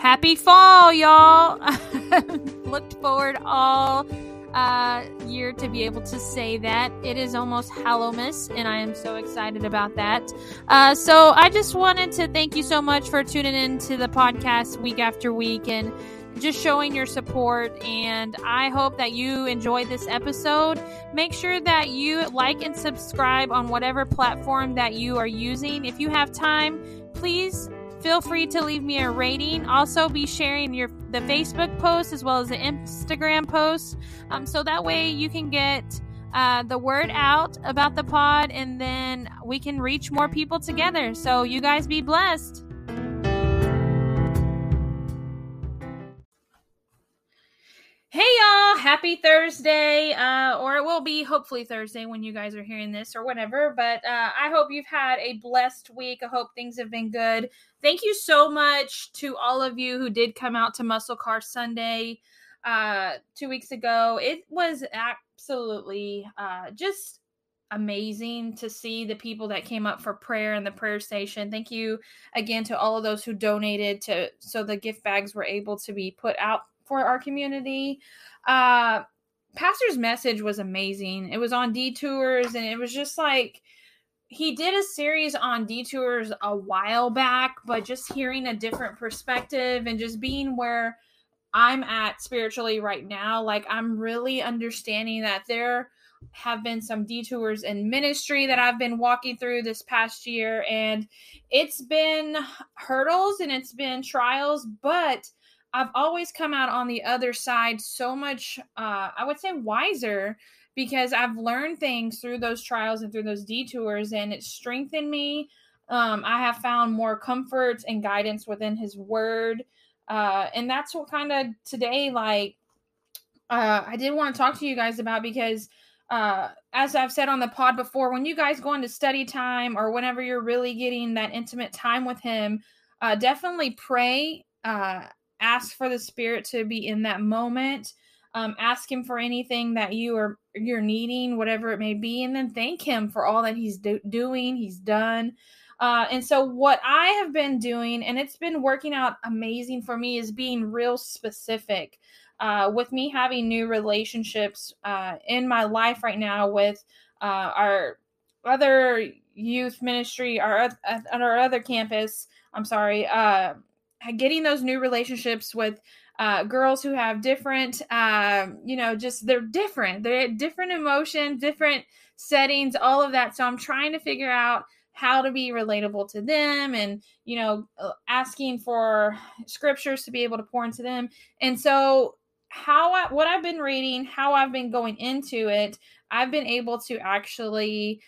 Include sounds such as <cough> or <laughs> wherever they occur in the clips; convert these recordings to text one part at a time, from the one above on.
happy fall, y'all. <laughs> Looked forward all uh, year to be able to say that. It is almost Hallowmas, and I am so excited about that. Uh, so I just wanted to thank you so much for tuning in to the podcast week after week and just showing your support. And I hope that you enjoyed this episode. Make sure that you like and subscribe on whatever platform that you are using. If you have time, please feel free to leave me a rating. Also, be sharing your the Facebook post as well as the Instagram post, um, so that way you can get uh, the word out about the pod, and then we can reach more people together. So you guys be blessed. Hey y'all, happy Thursday. Uh, or it will be hopefully Thursday when you guys are hearing this or whatever. But uh, I hope you've had a blessed week. I hope things have been good. Thank you so much to all of you who did come out to Muscle Car Sunday uh, two weeks ago. It was absolutely uh, just amazing to see the people that came up for prayer in the prayer station. Thank you again to all of those who donated to so the gift bags were able to be put out for our community. Uh, Pastor's message was amazing. It was on detours, and it was just like he did a series on detours a while back, but just hearing a different perspective and just being where I'm at spiritually right now, like I'm really understanding that there have been some detours in ministry that I've been walking through this past year, and it's been hurdles and it's been trials, but I've always come out on the other side so much, uh, I would say, wiser because I've learned things through those trials and through those detours, and it strengthened me. Um, I have found more comfort and guidance within His Word. Uh, and that's what kind of today, like, uh, I did want to talk to you guys about because, uh, as I've said on the pod before, when you guys go into study time or whenever you're really getting that intimate time with Him, uh, definitely pray uh, ask for the spirit to be in that moment. Um, ask him for anything that you are you're needing whatever it may be and then thank him for all that he's do- doing he's done. Uh, and so what i have been doing and it's been working out amazing for me is being real specific uh, with me having new relationships uh, in my life right now with uh, our other youth ministry our, at our other campus. I'm sorry uh, getting those new relationships with uh, girls who have different, uh, you know, just they're different. They're different emotions, different settings, all of that. So I'm trying to figure out how to be relatable to them and, you know, uh, asking for scriptures to be able to pour into them. And so, how I, what I've been reading, how I've been going into it, I've been able to actually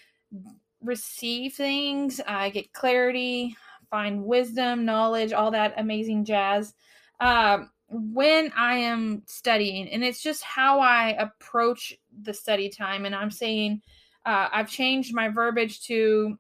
receive things, uh, get clarity, find wisdom, knowledge, all that amazing jazz um, when I am studying. And it's just how I approach the study time. And I'm saying, uh, I've changed my verbiage to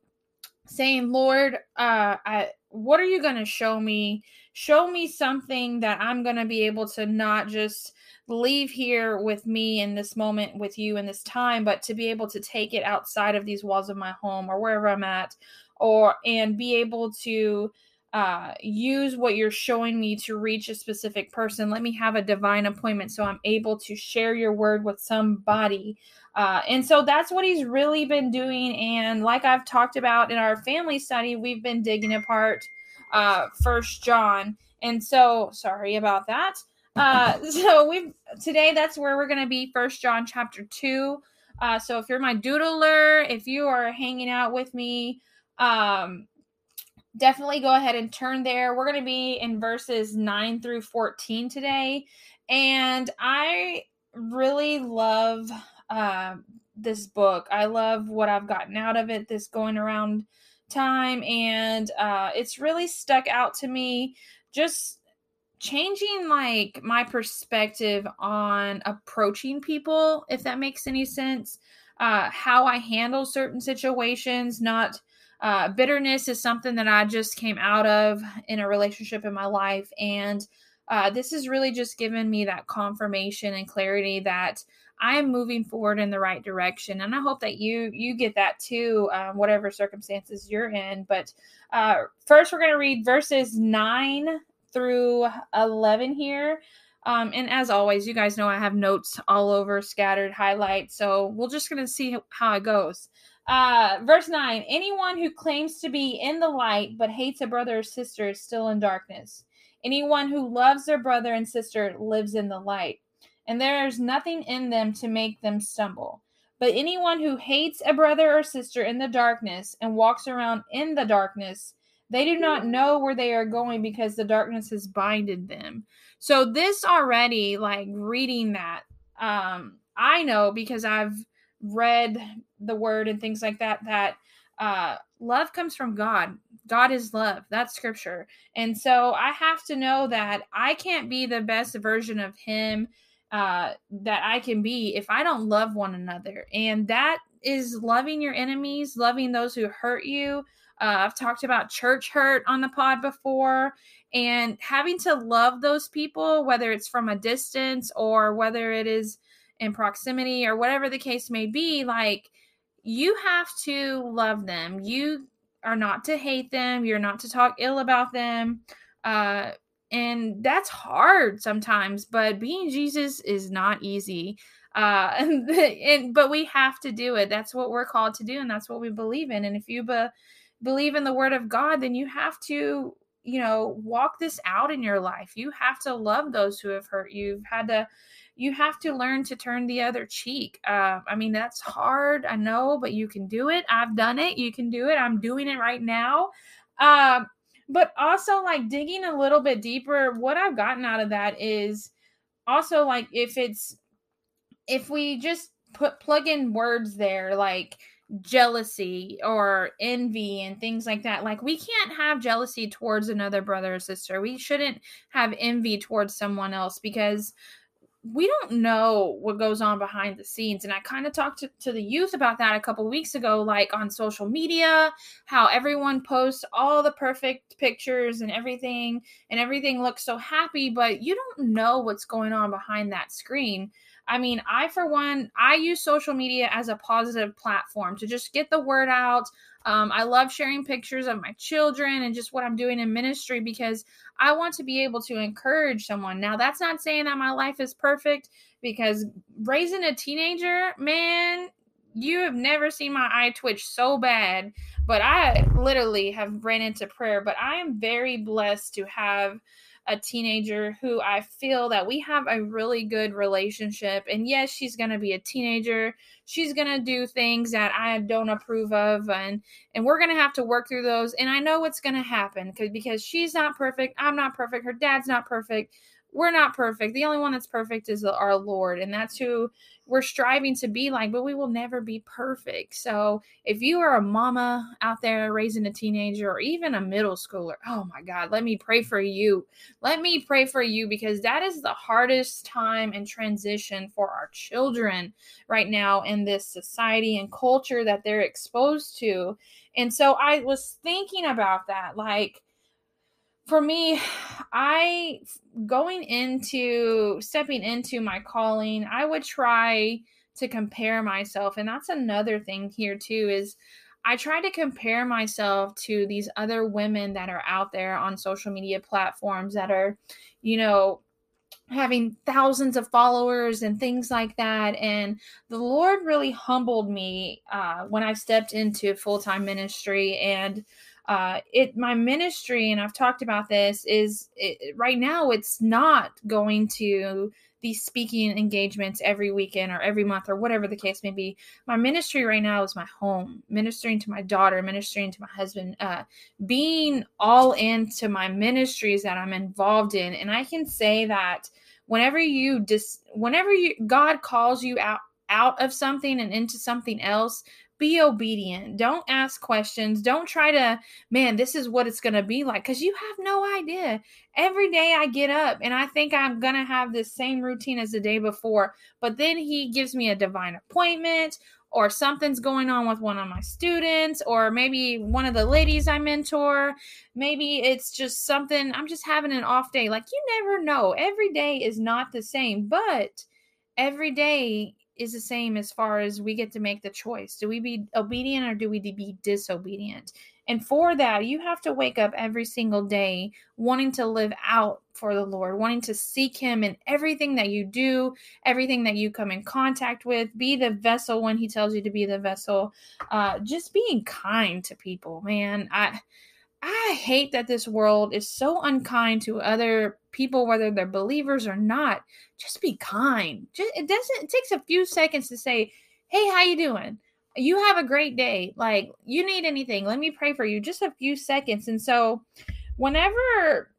saying, Lord, uh, I, what are you going to show me? Show me something that I'm going to be able to not just leave here with me in this moment with you in this time, but to be able to take it outside of these walls of my home or wherever I'm at or and be able to uh, use what you're showing me to reach a specific person. Let me have a divine appointment so I'm able to share your word with somebody. Uh, and so that's what he's really been doing. And like I've talked about in our family study, we've been digging apart uh, First John. And so sorry about that. Uh, <laughs> so we've today that's where we're going to be. First John chapter two. Uh, so if you're my doodler, if you are hanging out with me, um, definitely go ahead and turn there. We're going to be in verses 9 through 14 today. And I really love uh, this book. I love what I've gotten out of it this going around time. And uh, it's really stuck out to me just changing like my perspective on approaching people, if that makes any sense. Uh, how I handle certain situations, not uh, bitterness is something that I just came out of in a relationship in my life. And uh, this has really just given me that confirmation and clarity that I am moving forward in the right direction. And I hope that you you get that too, um, whatever circumstances you're in. But uh, first, we're going to read verses 9 through 11 here. Um, and as always, you guys know I have notes all over, scattered, highlights. So we're just going to see how it goes. Uh, verse 9 Anyone who claims to be in the light but hates a brother or sister is still in darkness. Anyone who loves their brother and sister lives in the light, and there is nothing in them to make them stumble. But anyone who hates a brother or sister in the darkness and walks around in the darkness, they do not know where they are going because the darkness has binded them. So this already, like reading that, um, I know because I've read the word and things like that that uh, love comes from God. God is love. That's scripture. And so I have to know that I can't be the best version of Him uh, that I can be if I don't love one another. And that is loving your enemies, loving those who hurt you. Uh, I've talked about church hurt on the pod before and having to love those people, whether it's from a distance or whether it is in proximity or whatever the case may be. Like, you have to love them. You are not to hate them. You're not to talk ill about them. Uh, and that's hard sometimes but being jesus is not easy uh <laughs> and, and, but we have to do it that's what we're called to do and that's what we believe in and if you be, believe in the word of god then you have to you know walk this out in your life you have to love those who have hurt you you've had to you have to learn to turn the other cheek uh, i mean that's hard i know but you can do it i've done it you can do it i'm doing it right now uh, but also like digging a little bit deeper what i've gotten out of that is also like if it's if we just put plug in words there like jealousy or envy and things like that like we can't have jealousy towards another brother or sister we shouldn't have envy towards someone else because we don't know what goes on behind the scenes. And i kind of talked to, to the youth about that a couple weeks ago like on social media how everyone posts all the perfect pictures and everything and everything looks so happy but you don't know what's going on behind that screen i mean i for one i use social media as a positive platform to just get the word out um, I love sharing pictures of my children and just what I'm doing in ministry because I want to be able to encourage someone. Now, that's not saying that my life is perfect because raising a teenager, man, you have never seen my eye twitch so bad, but I literally have ran into prayer. But I am very blessed to have a teenager who I feel that we have a really good relationship. And yes, she's going to be a teenager. She's going to do things that I don't approve of and and we're going to have to work through those. And I know what's going to happen cuz because she's not perfect, I'm not perfect, her dad's not perfect we're not perfect. The only one that's perfect is our Lord, and that's who we're striving to be like, but we will never be perfect. So, if you are a mama out there raising a teenager or even a middle schooler, oh my God, let me pray for you. Let me pray for you because that is the hardest time and transition for our children right now in this society and culture that they're exposed to. And so, I was thinking about that, like, for me, I going into stepping into my calling, I would try to compare myself. And that's another thing here, too, is I try to compare myself to these other women that are out there on social media platforms that are, you know, having thousands of followers and things like that. And the Lord really humbled me uh, when I stepped into full time ministry. And uh, it my ministry and i've talked about this is it, right now it's not going to these speaking engagements every weekend or every month or whatever the case may be. My ministry right now is my home ministering to my daughter ministering to my husband uh, being all into my ministries that i'm involved in. And i can say that whenever you dis whenever you god calls you out out of something and into something else be obedient. Don't ask questions. Don't try to, man, this is what it's going to be like because you have no idea. Every day I get up and I think I'm going to have this same routine as the day before, but then he gives me a divine appointment or something's going on with one of my students or maybe one of the ladies I mentor. Maybe it's just something I'm just having an off day. Like you never know. Every day is not the same, but every day is the same as far as we get to make the choice. Do we be obedient or do we be disobedient? And for that, you have to wake up every single day wanting to live out for the Lord, wanting to seek Him in everything that you do, everything that you come in contact with. Be the vessel when He tells you to be the vessel. Uh, just being kind to people, man. I I hate that this world is so unkind to other people, whether they're believers or not. Just be kind. Just, it doesn't. It takes a few seconds to say, "Hey, how you doing? You have a great day. Like, you need anything? Let me pray for you." Just a few seconds. And so, whenever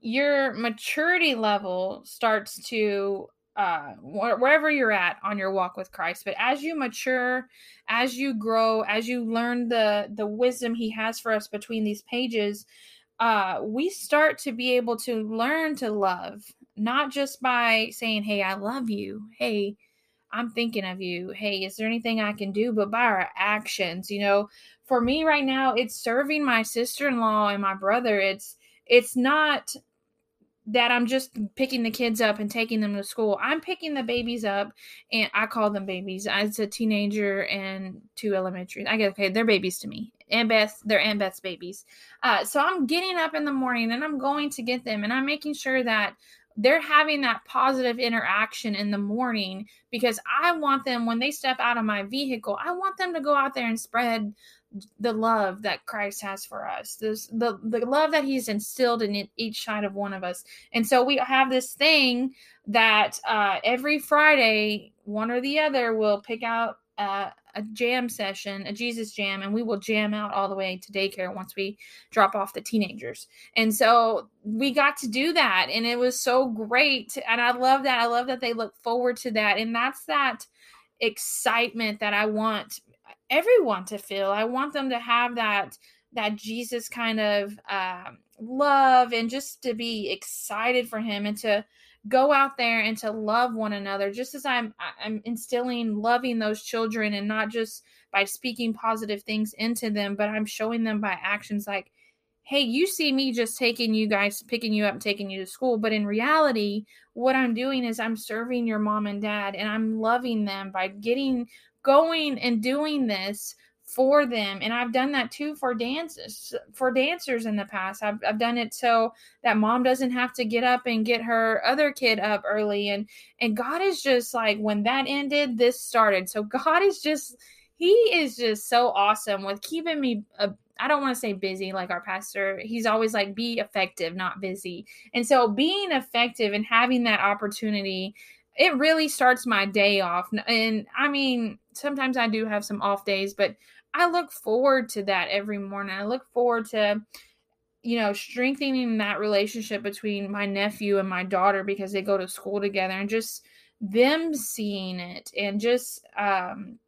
your maturity level starts to uh, wherever you're at on your walk with Christ. But as you mature, as you grow, as you learn the the wisdom He has for us between these pages, uh, we start to be able to learn to love, not just by saying, "Hey, I love you." Hey. I'm thinking of you. Hey, is there anything I can do? But by our actions, you know, for me right now, it's serving my sister in law and my brother. It's it's not that I'm just picking the kids up and taking them to school. I'm picking the babies up, and I call them babies. It's a teenager and two elementary. I get okay, they're babies to me. And Beth, they're Aunt Beth's babies. Uh, so I'm getting up in the morning and I'm going to get them, and I'm making sure that they're having that positive interaction in the morning because I want them when they step out of my vehicle, I want them to go out there and spread the love that Christ has for us. This the the love that He's instilled in each side of one of us. And so we have this thing that uh, every Friday, one or the other will pick out uh, a jam session, a Jesus jam, and we will jam out all the way to daycare once we drop off the teenagers. And so we got to do that, and it was so great. And I love that. I love that they look forward to that, and that's that excitement that I want everyone to feel. I want them to have that that Jesus kind of um, love and just to be excited for him and to go out there and to love one another just as I'm I'm instilling loving those children and not just by speaking positive things into them but I'm showing them by actions like hey you see me just taking you guys picking you up taking you to school but in reality what I'm doing is I'm serving your mom and dad and I'm loving them by getting going and doing this for them and i've done that too for dances for dancers in the past I've, I've done it so that mom doesn't have to get up and get her other kid up early and and god is just like when that ended this started so god is just he is just so awesome with keeping me uh, I don't want to say busy like our pastor. He's always like be effective, not busy. And so being effective and having that opportunity it really starts my day off. And I mean, sometimes I do have some off days, but I look forward to that every morning. I look forward to, you know, strengthening that relationship between my nephew and my daughter because they go to school together and just them seeing it and just, um,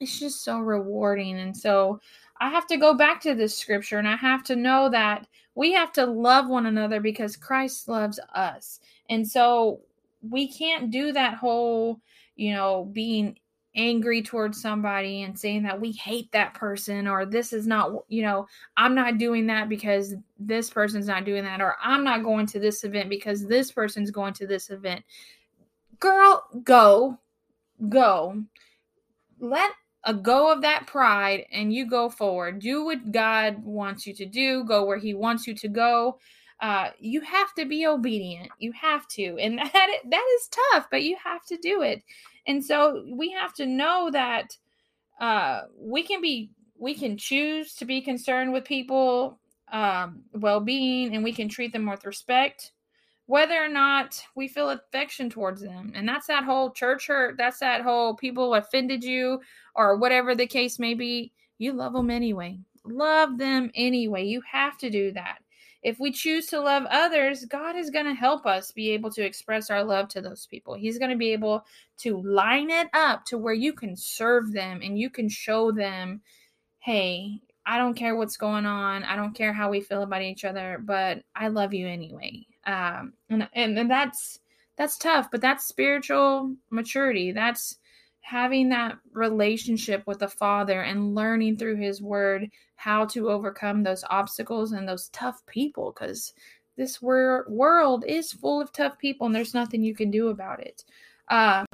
it's just so rewarding. And so I have to go back to this scripture and I have to know that we have to love one another because Christ loves us. And so we can't do that whole, you know, being angry towards somebody and saying that we hate that person or this is not, you know, I'm not doing that because this person's not doing that or I'm not going to this event because this person's going to this event. Girl, go, go. Let a go of that pride and you go forward. Do what God wants you to do, go where He wants you to go uh, you have to be obedient. You have to, and <laughs> that that is tough, but you have to do it. And so we have to know that uh, we can be we can choose to be concerned with people um, well-being, and we can treat them with respect, whether or not we feel affection towards them. And that's that whole church hurt. That's that whole people offended you or whatever the case may be. You love them anyway. Love them anyway. You have to do that if we choose to love others, God is going to help us be able to express our love to those people. He's going to be able to line it up to where you can serve them and you can show them, hey, I don't care what's going on. I don't care how we feel about each other, but I love you anyway. Um, and, and, and that's that's tough, but that's spiritual maturity. That's having that relationship with the Father and learning through His Word how to overcome those obstacles and those tough people because this wor- world is full of tough people and there's nothing you can do about it. Um,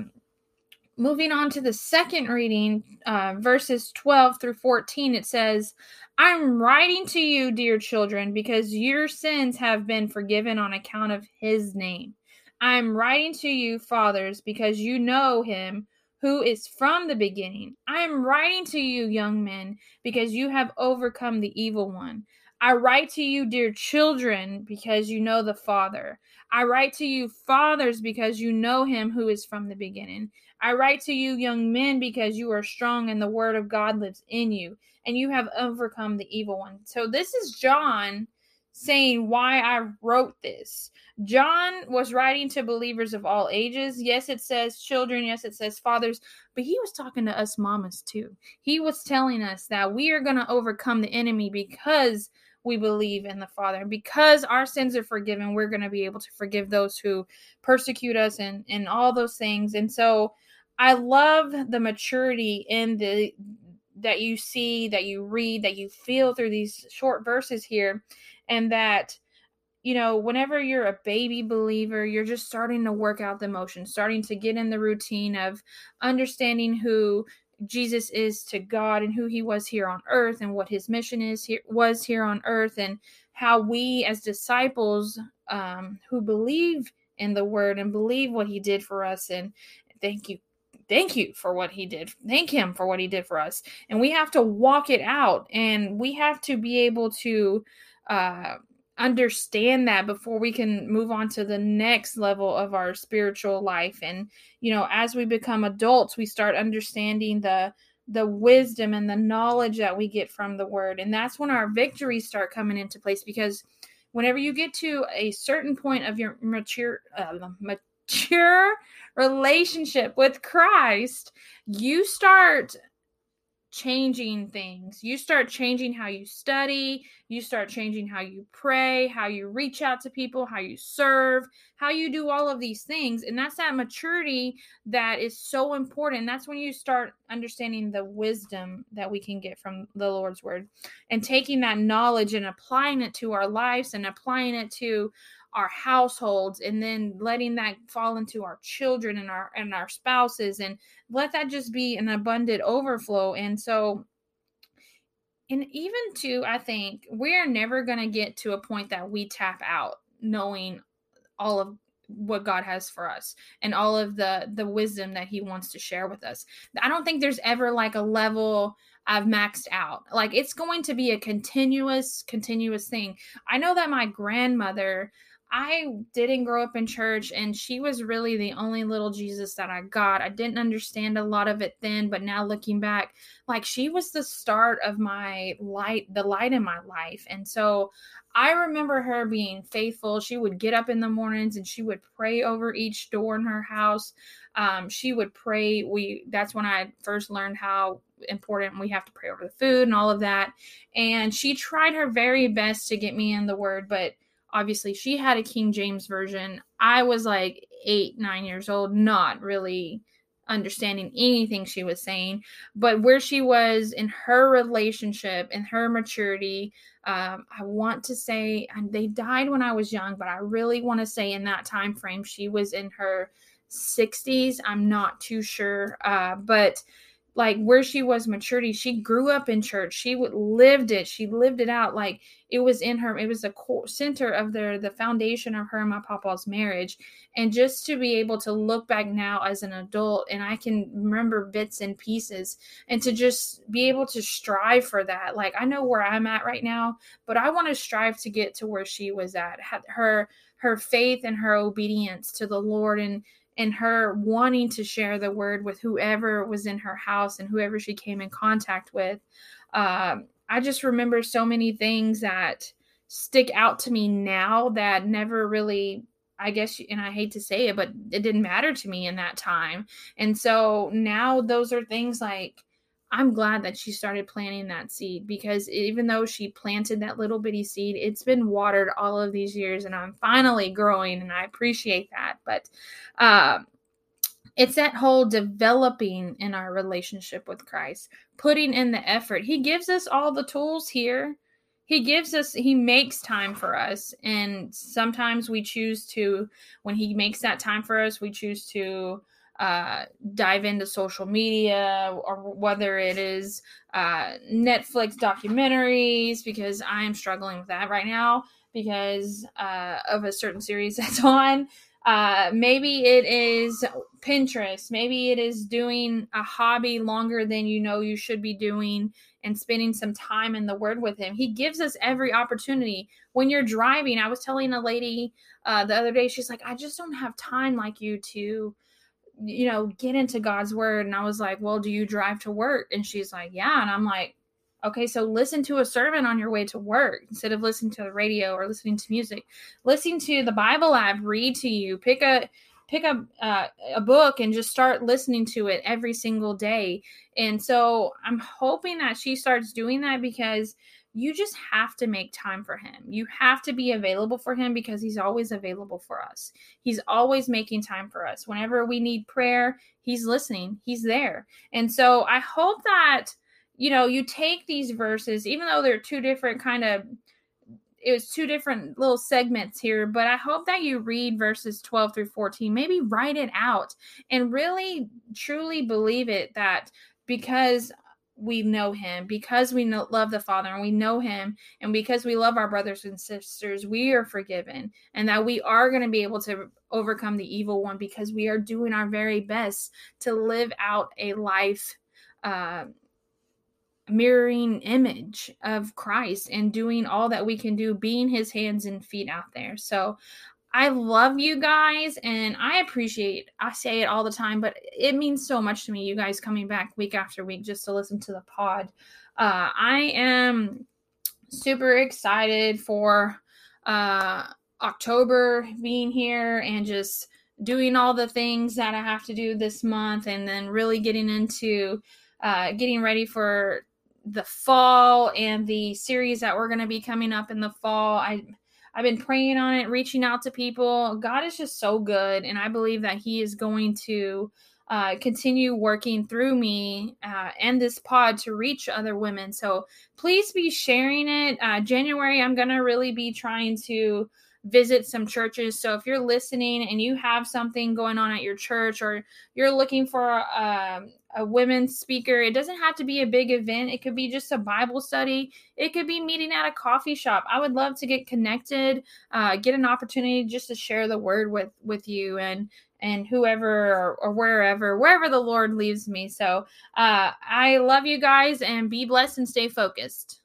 moving on to the second reading, uh, verses 12 through 14, it says, I'm writing to you, dear children, because your sins have been forgiven on account of his name. I'm writing to you, fathers, because you know him who is from the beginning. I am writing to you, young men, because you have overcome the evil one. I write to you, dear children, because you know the Father. I write to you, fathers, because you know him who is from the beginning. I write to you, young men, because you are strong and the word of God lives in you, and you have overcome the evil one. So, this is John saying why I wrote this. John was writing to believers of all ages. Yes, it says children. Yes, it says fathers. But he was talking to us mamas too. He was telling us that we are going to overcome the enemy because we believe in the Father. Because our sins are forgiven, we're going to be able to forgive those who persecute us and, and all those things. And so I love the maturity in the that you see, that you read, that you feel through these short verses here and that you know, whenever you're a baby believer, you're just starting to work out the motion, starting to get in the routine of understanding who Jesus is to God and who he was here on earth and what his mission is here was here on earth and how we as disciples um, who believe in the word and believe what he did for us and thank you thank you for what he did thank him for what he did for us. And we have to walk it out and we have to be able to uh, understand that before we can move on to the next level of our spiritual life. And you know as we become adults we start understanding the the wisdom and the knowledge that we get from the word. And that's when our victories start coming into place because whenever you get to a certain point of your mature uh, mature <laughs> relationship with Christ you start changing things. You start changing how you study, you start changing how you pray, how you reach out to people, how you serve, how you do all of these things. And that's that maturity that is so important. That's when you start understanding the wisdom that we can get from the Lord's word and taking that knowledge and applying it to our lives and applying it to our households and then letting that fall into our children and our and our spouses and let that just be an abundant overflow and so and even too i think we're never going to get to a point that we tap out knowing all of what God has for us and all of the the wisdom that he wants to share with us. I don't think there's ever like a level I've maxed out. Like it's going to be a continuous continuous thing. I know that my grandmother I didn't grow up in church, and she was really the only little Jesus that I got. I didn't understand a lot of it then, but now looking back, like she was the start of my light, the light in my life. And so I remember her being faithful. She would get up in the mornings and she would pray over each door in her house. Um, she would pray. We that's when I first learned how important we have to pray over the food and all of that. And she tried her very best to get me in the word, but obviously she had a King James version. I was like eight, nine years old, not really understanding anything she was saying, but where she was in her relationship and her maturity, um, I want to say, and they died when I was young, but I really want to say in that time frame she was in her 60s. I'm not too sure, uh, but like where she was maturity she grew up in church. She would lived it. She lived it out. Like it was in her it was the core center of their the foundation of her and my papa's marriage. And just to be able to look back now as an adult and i can remember bits and pieces and to just be able to strive for that. Like i know where i'm at right now but i want to strive to get to where she was at. Her her faith and her obedience to the lord and and her wanting to share the word with whoever was in her house and whoever she came in contact with. Um, I just remember so many things that stick out to me now that never really I guess, and I hate to say it, but it didn't matter to me in that time. And so now those are things like I'm glad that she started planting that seed because even though she planted that little bitty seed, it's been watered all of these years and I'm finally growing and I appreciate that. But uh, it's that whole developing in our relationship with Christ, putting in the effort. He gives us all the tools here. He gives us, he makes time for us. And sometimes we choose to, when he makes that time for us, we choose to uh, dive into social media or whether it is uh, Netflix documentaries, because I am struggling with that right now because uh, of a certain series <laughs> that's on. Uh, maybe it is Pinterest. Maybe it is doing a hobby longer than you know you should be doing and spending some time in the Word with Him. He gives us every opportunity. When you're driving, I was telling a lady uh, the other day, she's like, I just don't have time like you to, you know, get into God's Word. And I was like, Well, do you drive to work? And she's like, Yeah. And I'm like, Okay, so listen to a sermon on your way to work instead of listening to the radio or listening to music. Listen to the Bible app, read to you, pick a pick up uh, a book and just start listening to it every single day. And so I'm hoping that she starts doing that because you just have to make time for him. You have to be available for him because he's always available for us. He's always making time for us. Whenever we need prayer, he's listening, he's there. And so I hope that you know, you take these verses, even though they're two different kind of it was two different little segments here, but I hope that you read verses 12 through 14. Maybe write it out and really truly believe it that because we know him, because we know, love the Father and we know him, and because we love our brothers and sisters, we are forgiven, and that we are going to be able to overcome the evil one because we are doing our very best to live out a life. Uh, mirroring image of Christ and doing all that we can do, being his hands and feet out there. So I love you guys and I appreciate I say it all the time, but it means so much to me, you guys coming back week after week just to listen to the pod. Uh, I am super excited for uh, October being here and just doing all the things that I have to do this month and then really getting into uh, getting ready for the fall and the series that we're going to be coming up in the fall. I I've been praying on it, reaching out to people. God is just so good, and I believe that He is going to uh, continue working through me uh, and this pod to reach other women. So please be sharing it. Uh, January, I'm going to really be trying to visit some churches. So if you're listening and you have something going on at your church or you're looking for um, a women's speaker, it doesn't have to be a big event. It could be just a Bible study. It could be meeting at a coffee shop. I would love to get connected, uh, get an opportunity just to share the word with with you and and whoever or, or wherever wherever the Lord leaves me. So uh, I love you guys and be blessed and stay focused.